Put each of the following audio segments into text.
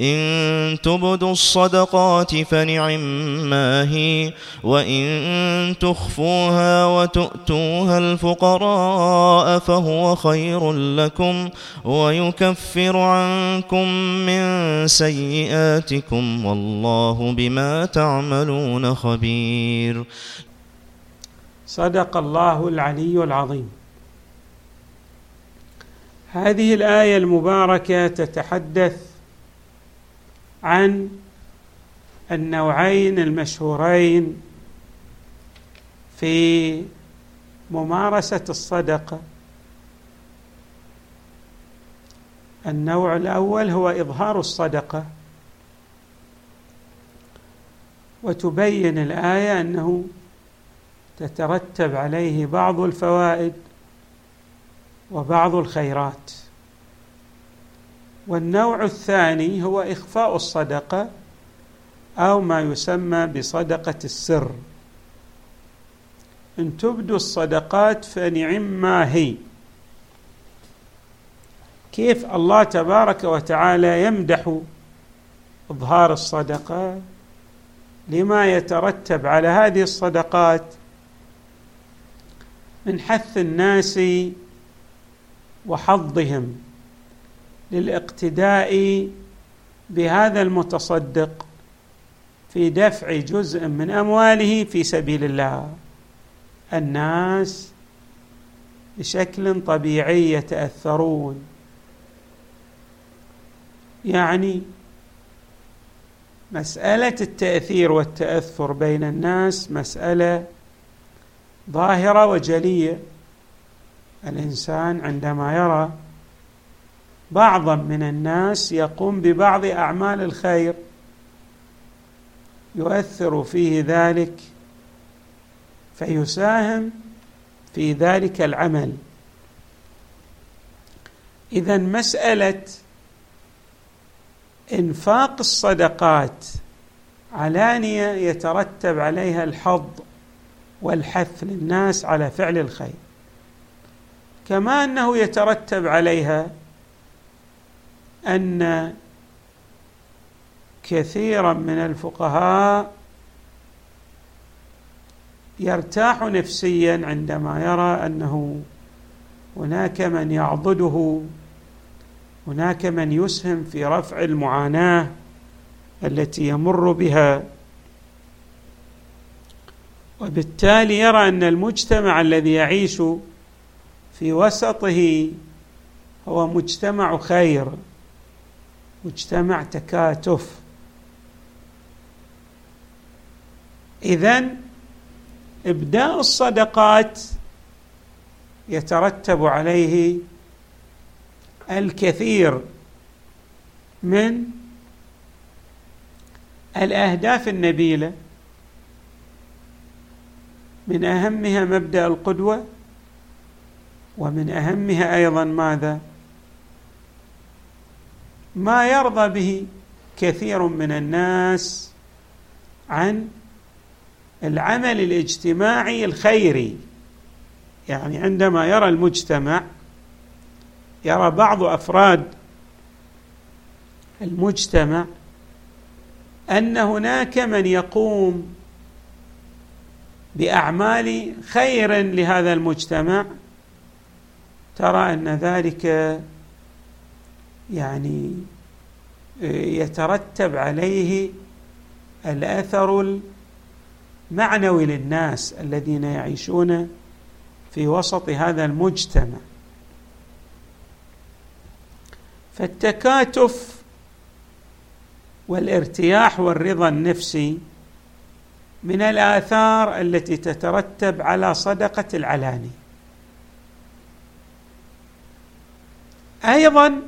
إن تبدوا الصدقات فنعم ما هي وإن تخفوها وتؤتوها الفقراء فهو خير لكم ويكفر عنكم من سيئاتكم والله بما تعملون خبير. صدق الله العلي العظيم. هذه الآية المباركة تتحدث عن النوعين المشهورين في ممارسة الصدقه النوع الأول هو إظهار الصدقه وتبين الآية أنه تترتب عليه بعض الفوائد وبعض الخيرات. والنوع الثاني هو إخفاء الصدقة أو ما يسمى بصدقة السر. إن تبدوا الصدقات فنعم ما هي. كيف الله تبارك وتعالى يمدح إظهار الصدقة؟ لما يترتب على هذه الصدقات من حث الناس وحظهم. للاقتداء بهذا المتصدق في دفع جزء من أمواله في سبيل الله. الناس بشكل طبيعي يتأثرون. يعني مسألة التأثير والتأثر بين الناس مسألة ظاهرة وجلية. الإنسان عندما يرى بعضا من الناس يقوم ببعض أعمال الخير يؤثر فيه ذلك فيساهم في ذلك العمل. اذا مسألة إنفاق الصدقات علانية يترتب عليها الحظ والحث للناس على فعل الخير كما أنه يترتب عليها أن كثيرا من الفقهاء يرتاح نفسيا عندما يرى أنه هناك من يعضده هناك من يسهم في رفع المعاناة التي يمر بها. وبالتالي يرى أن المجتمع الذي يعيش في وسطه هو مجتمع خير. مجتمع تكاتف. اذا إبداء الصدقات يترتب عليه الكثير من الأهداف النبيلة من أهمها مبدأ القدوة ومن أهمها أيضا ماذا؟ ما يرضى به كثير من الناس عن العمل الاجتماعي الخيري. يعني عندما يرى المجتمع يرى بعض أفراد المجتمع أن هناك من يقوم بأعمال خير لهذا المجتمع ترى أن ذلك يعني يترتب عليه الأثر المعنوي للناس الذين يعيشون في وسط هذا المجتمع. فالتكاتف والارتياح والرضا النفسي من الآثار التي تترتب على صدقة العلاني أيضا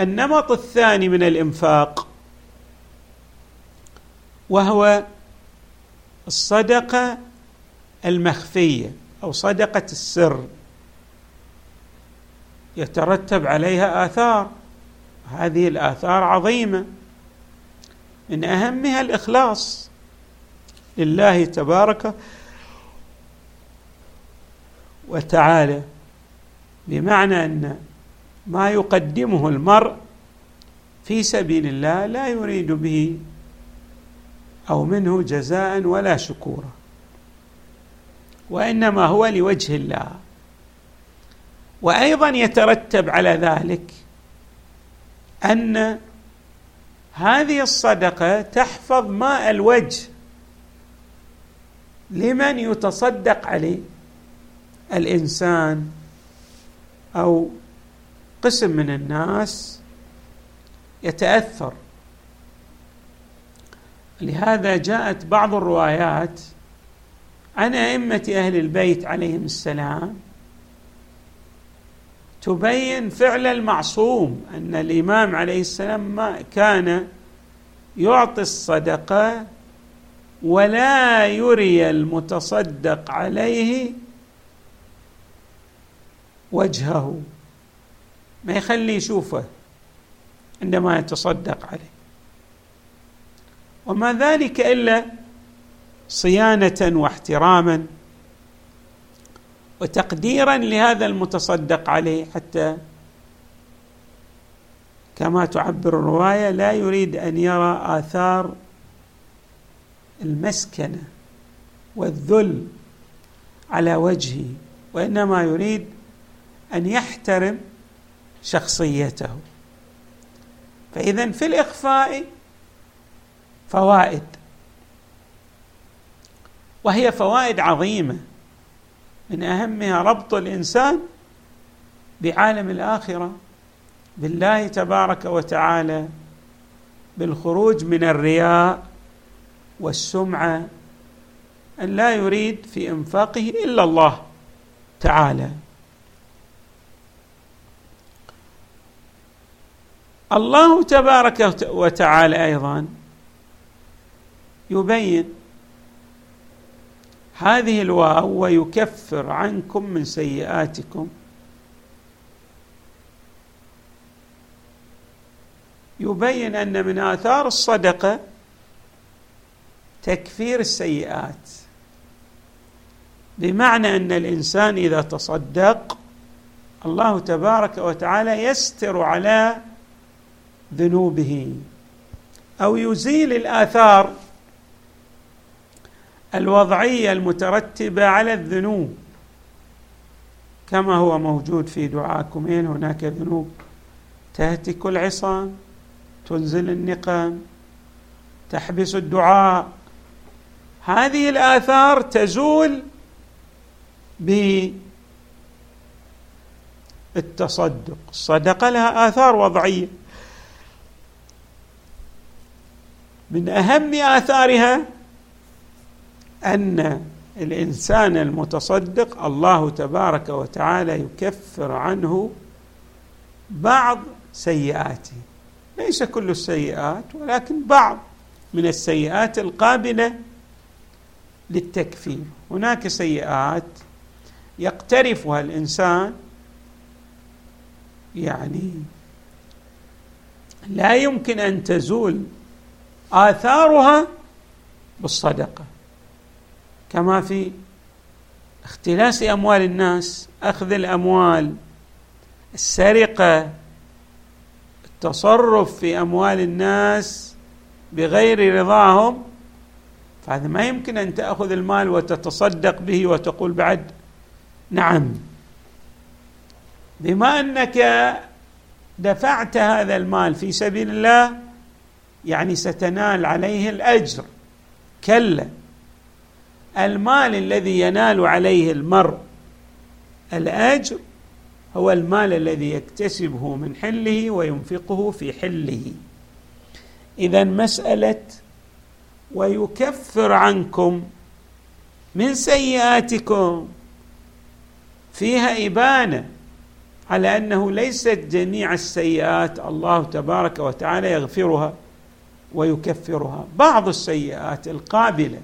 النمط الثاني من الإنفاق وهو الصدقة المخفية أو صدقة السر. يترتب عليها آثار. هذه الآثار عظيمة. من أهمها الإخلاص لله تبارك وتعالى بمعنى أن ما يقدمه المرء في سبيل الله لا يريد به أو منه جزاء ولا شكورا. وإنما هو لوجه الله. وأيضا يترتب على ذلك أن هذه الصدقة تحفظ ماء الوجه لمن يتصدق عليه. الإنسان أو قسم من الناس يتأثر. لهذا جاءت بعض الروايات عن أئمة أهل البيت عليهم السلام تبين فعل المعصوم أن الإمام عليه السلام ما كان يعطي الصدقة ولا يري المتصدق عليه وجهه. ما يخلي يشوفه عندما يتصدق عليه. وما ذلك إلا صيانة واحتراما وتقديرا لهذا المتصدق عليه حتى كما تعبر الرواية لا يريد أن يرى آثار المسكنة والذل على وجهه وإنما يريد أن يحترم شخصيته. فاذا في الإخفاء فوائد وهي فوائد عظيمة. من أهمها ربط الإنسان بعالم الآخرة بالله تبارك وتعالى بالخروج من الرياء والسمعة أن لا يريد في إنفاقه إلا الله تعالى. الله تبارك وتعالى أيضا يبين هذه الواو ويكفر عنكم من سيئاتكم. يبين أن من آثار الصدقة تكفير السيئات بمعنى أن الإنسان إذا تصدق الله تبارك وتعالى يستر على ذنوبه أو يزيل الآثار الوضعية المترتبة على الذنوب. كما هو موجود في دعاءكم إن هناك ذنوب. تهتك العصام تنزل النقم تحبس الدعاء. هذه الآثار تزول بالتصدق. الصدقه لها آثار وضعية. من أهم آثارها أن الإنسان المتصدق الله تبارك وتعالى يكفر عنه بعض سيئاته. ليس كل السيئات ولكن بعض من السيئات القابلة للتكفير. هناك سيئات يقترفها الإنسان يعني لا يمكن أن تزول آثارها بالصدقة. كما في اختلاس أموال الناس أخذ الأموال السرقة التصرف في أموال الناس بغير رضاهم فهذا ما يمكن أن تأخذ المال وتتصدق به وتقول بعد نعم. بما أنك دفعت هذا المال في سبيل الله يعني ستنال عليه الأجر. كلا. المال الذي ينال عليه المرء الأجر هو المال الذي يكتسبه من حله وينفقه في حله. اذا مسألة ويكفر عنكم من سيئاتكم فيها إبانة على أنه ليست جميع السيئات الله تبارك وتعالى يغفرها. ويكفرها. بعض السيئات القابلة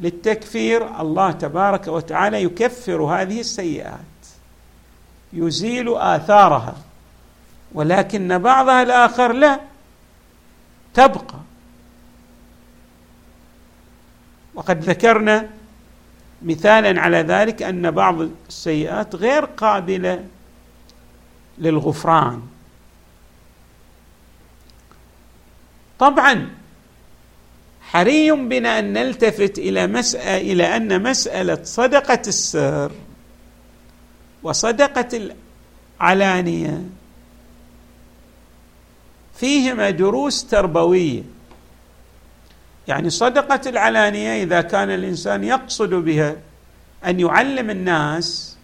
للتكفير الله تبارك وتعالى يكفر هذه السيئات يزيل آثارها ولكن بعضها الآخر لا تبقى. وقد ذكرنا مثالا على ذلك أن بعض السيئات غير قابلة للغفران. طبعا. حري بنا أن نلتفت إلى مسألة إلى أن مسألة صدقة السر وصدقة العلانية فيهما دروس تربوية. يعني صدقة العلانية إذا كان الإنسان يقصد بها أن يعلم الناس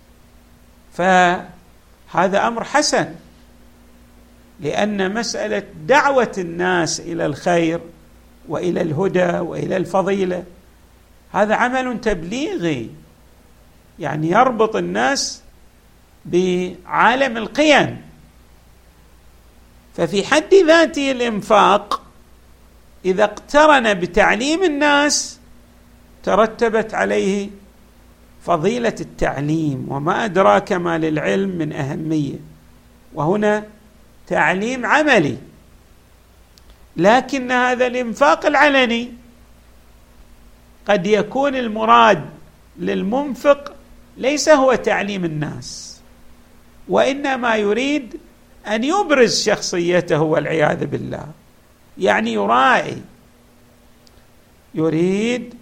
فهذا أمر حسن. لأن مسألة دعوة الناس إلى الخير وإلى الهدى وإلى الفضيلة هذا عمل تبليغي يعني يربط الناس بعالم القيم. ففي حد ذاته الإنفاق إذا اقترن بتعليم الناس ترتبت عليه فضيلة التعليم وما أدراك ما للعلم من أهمية. وهنا تعليم عملي. لكن هذا الإنفاق العلني قد يكون المراد للمنفق ليس هو تعليم الناس وإنما يريد أن يبرز شخصيته والعياذ بالله. يعني يراعي يريد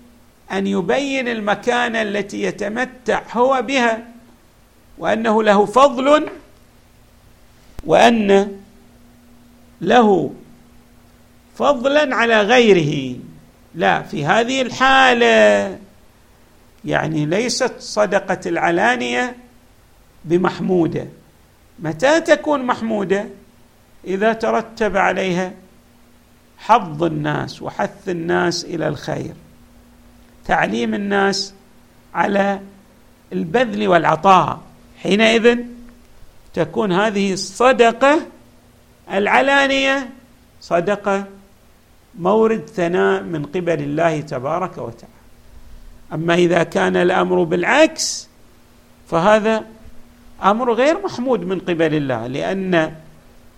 أن يبين المكانة التي يتمتع هو بها وأنه له فضل وأن له فضلا على غيره. لا في هذه الحالة يعني ليست صدقة العلانية بمحمودة. متى تكون محمودة؟ إذا ترتب عليها حظ الناس وحث الناس إلى الخير تعليم الناس على البذل والعطاء. حينئذ تكون هذه الصدقة العلانية صدقة مورد ثناء من قبل الله تبارك وتعالى. أما إذا كان الأمر بالعكس فهذا أمر غير محمود من قبل الله لأن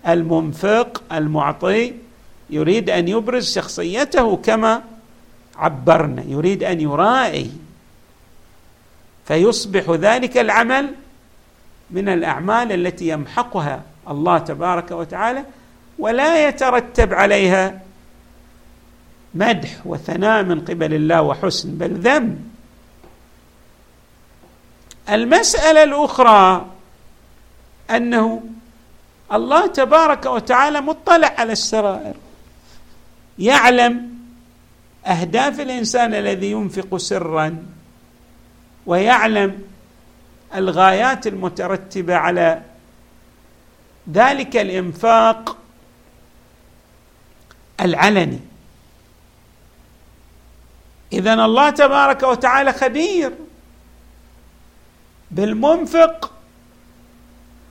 المنفق المعطي يريد أن يبرز شخصيته كما عبرنا يريد أن يرائي فيصبح ذلك العمل من الأعمال التي يمحقها الله تبارك وتعالى ولا يترتب عليها مدح وثناء من قبل الله وحسن بل ذم المسألة الأخرى أنه الله تبارك وتعالى مطلع على السرائر يعلم أهداف الإنسان الذي ينفق سرا ويعلم الغايات المترتبة على ذلك الإنفاق العلني. اذا الله تبارك وتعالى خبير بالمنفق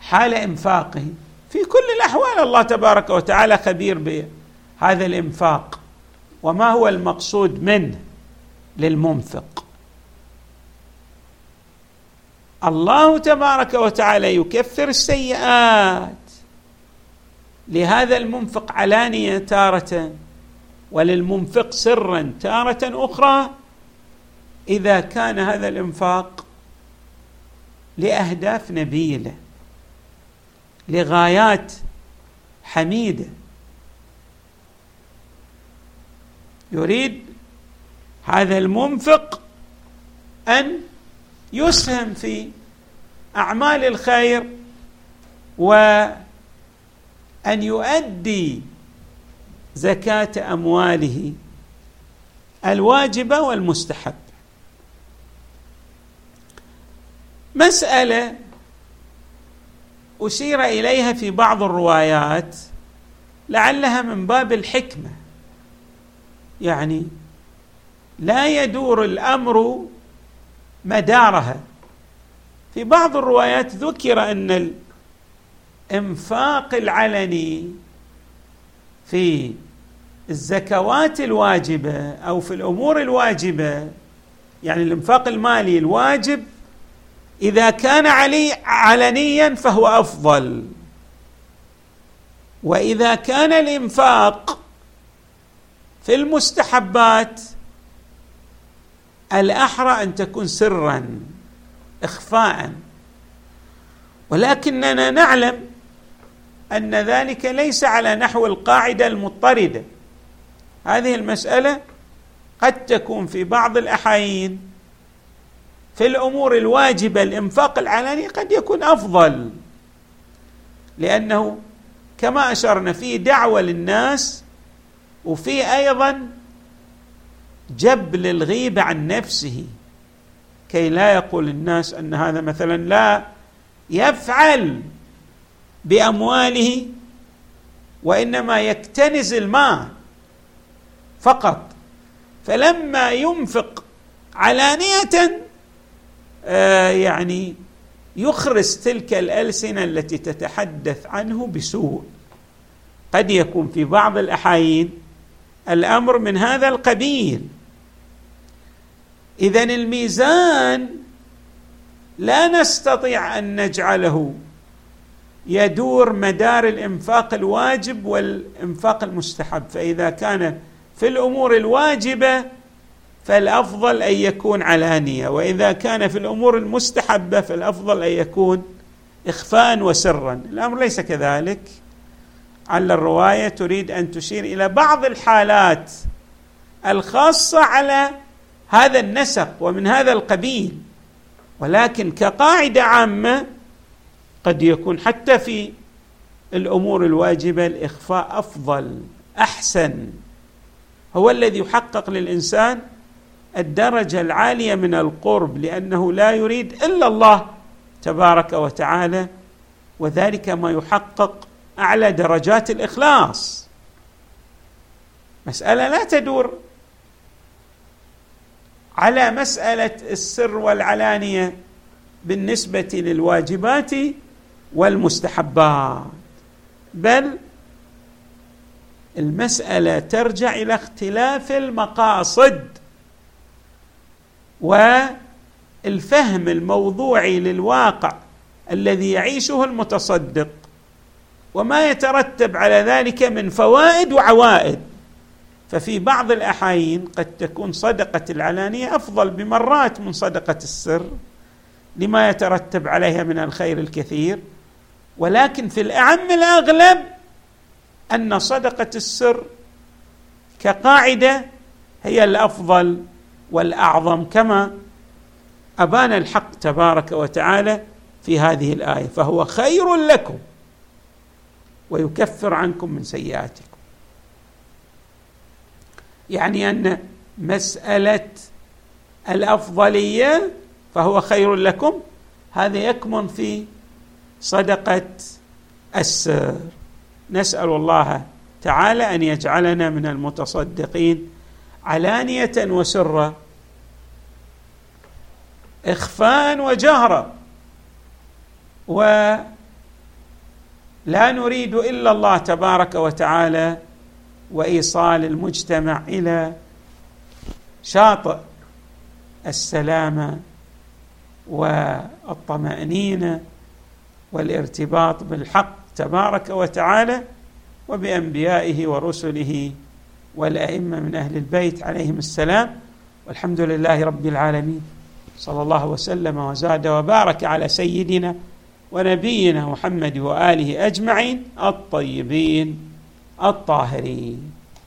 حال إنفاقه. في كل الأحوال الله تبارك وتعالى خبير بهذا الإنفاق وما هو المقصود منه للمنفق. الله تبارك وتعالى يكفر السيئات. لهذا المنفق علانية تارة وللمنفق سرا تارة أخرى. إذا كان هذا الإنفاق لأهداف نبيلة لغايات حميدة. يريد هذا المنفق أن يسهم في أعمال الخير وان يؤدي زكاة أمواله الواجبة والمستحب. مسألة أشير إليها في بعض الروايات لعلها من باب الحكمة. يعني لا يدور الأمر مدارها. في بعض الروايات ذكر أن الإنفاق العلني في الزكوات الواجبة أو في الأمور الواجبة يعني الإنفاق المالي الواجب إذا كان علي علنيا فهو أفضل. وإذا كان الإنفاق في المستحبات الأحرى أن تكون سرا اخفاء. ولكننا نعلم أن ذلك ليس على نحو القاعدة المضطردة. هذه المسألة قد تكون في بعض الأحايين. في الأمور الواجبة الإنفاق العلني قد يكون أفضل. لأنه كما أشرنا في دعوة للناس وفي أيضا جب للغيبة عن نفسه. كي لا يقول الناس أن هذا مثلا لا يفعل بأمواله وإنما يكتنز المال فقط. فلما ينفق علانية آه يعني يخرس تلك الألسنة التي تتحدث عنه بسوء. قد يكون في بعض الأحايين الأمر من هذا القبيل. إذا الميزان لا نستطيع أن نجعله. يدور مدار الإنفاق الواجب والإنفاق المستحب. فإذا كان في الأمور الواجبة فالأفضل أن يكون علانيه وإذا كان في الأمور المستحبة فالأفضل أن يكون اخفاء وسرا. الأمر ليس كذلك. على الرواية تريد أن تشير إلى بعض الحالات الخاصة على هذا النسق ومن هذا القبيل. ولكن كقاعدة عامة قد يكون حتى في الأمور الواجبة الإخفاء أفضل أحسن. هو الذي يحقق للإنسان الدرجة العالية من القرب لأنه لا يريد إلا الله تبارك وتعالى وذلك ما يحقق أعلى درجات الإخلاص. مسألة لا تدور على مسألة السر والعلانية بالنسبة للواجبات والمستحبات. بل المسألة ترجع إلى اختلاف المقاصد والفهم الموضوعي للواقع الذي يعيشه المتصدق وما يترتب على ذلك من فوائد وعوائد. ففي بعض الأحايين قد تكون صدقة العلانية أفضل بمرات من صدقة السر لما يترتب عليها من الخير الكثير ولكن في الأعم الأغلب أن صدقة السر كقاعدة هي الأفضل والأعظم كما أبان الحق تبارك وتعالى في هذه الآية فهو خير لكم ويكفر عنكم من سيئاتكم. يعني أن مسألة الأفضلية فهو خير لكم هذا يكمن في صدقة السر. نسأل الله تعالى أن يجعلنا من المتصدقين علانية وسرا اخفاء وجهرا ولا نريد إلا الله تبارك وتعالى وإيصال المجتمع إلى شاطئ السلامة والطمأنينة والارتباط بالحق تبارك وتعالى وبأنبيائه ورسله والأئمة من أهل البيت عليهم السلام. والحمد لله رب العالمين. صلى الله وسلم وزاد وبارك على سيدنا ونبينا محمد وآله أجمعين الطيبين. الطاهرين.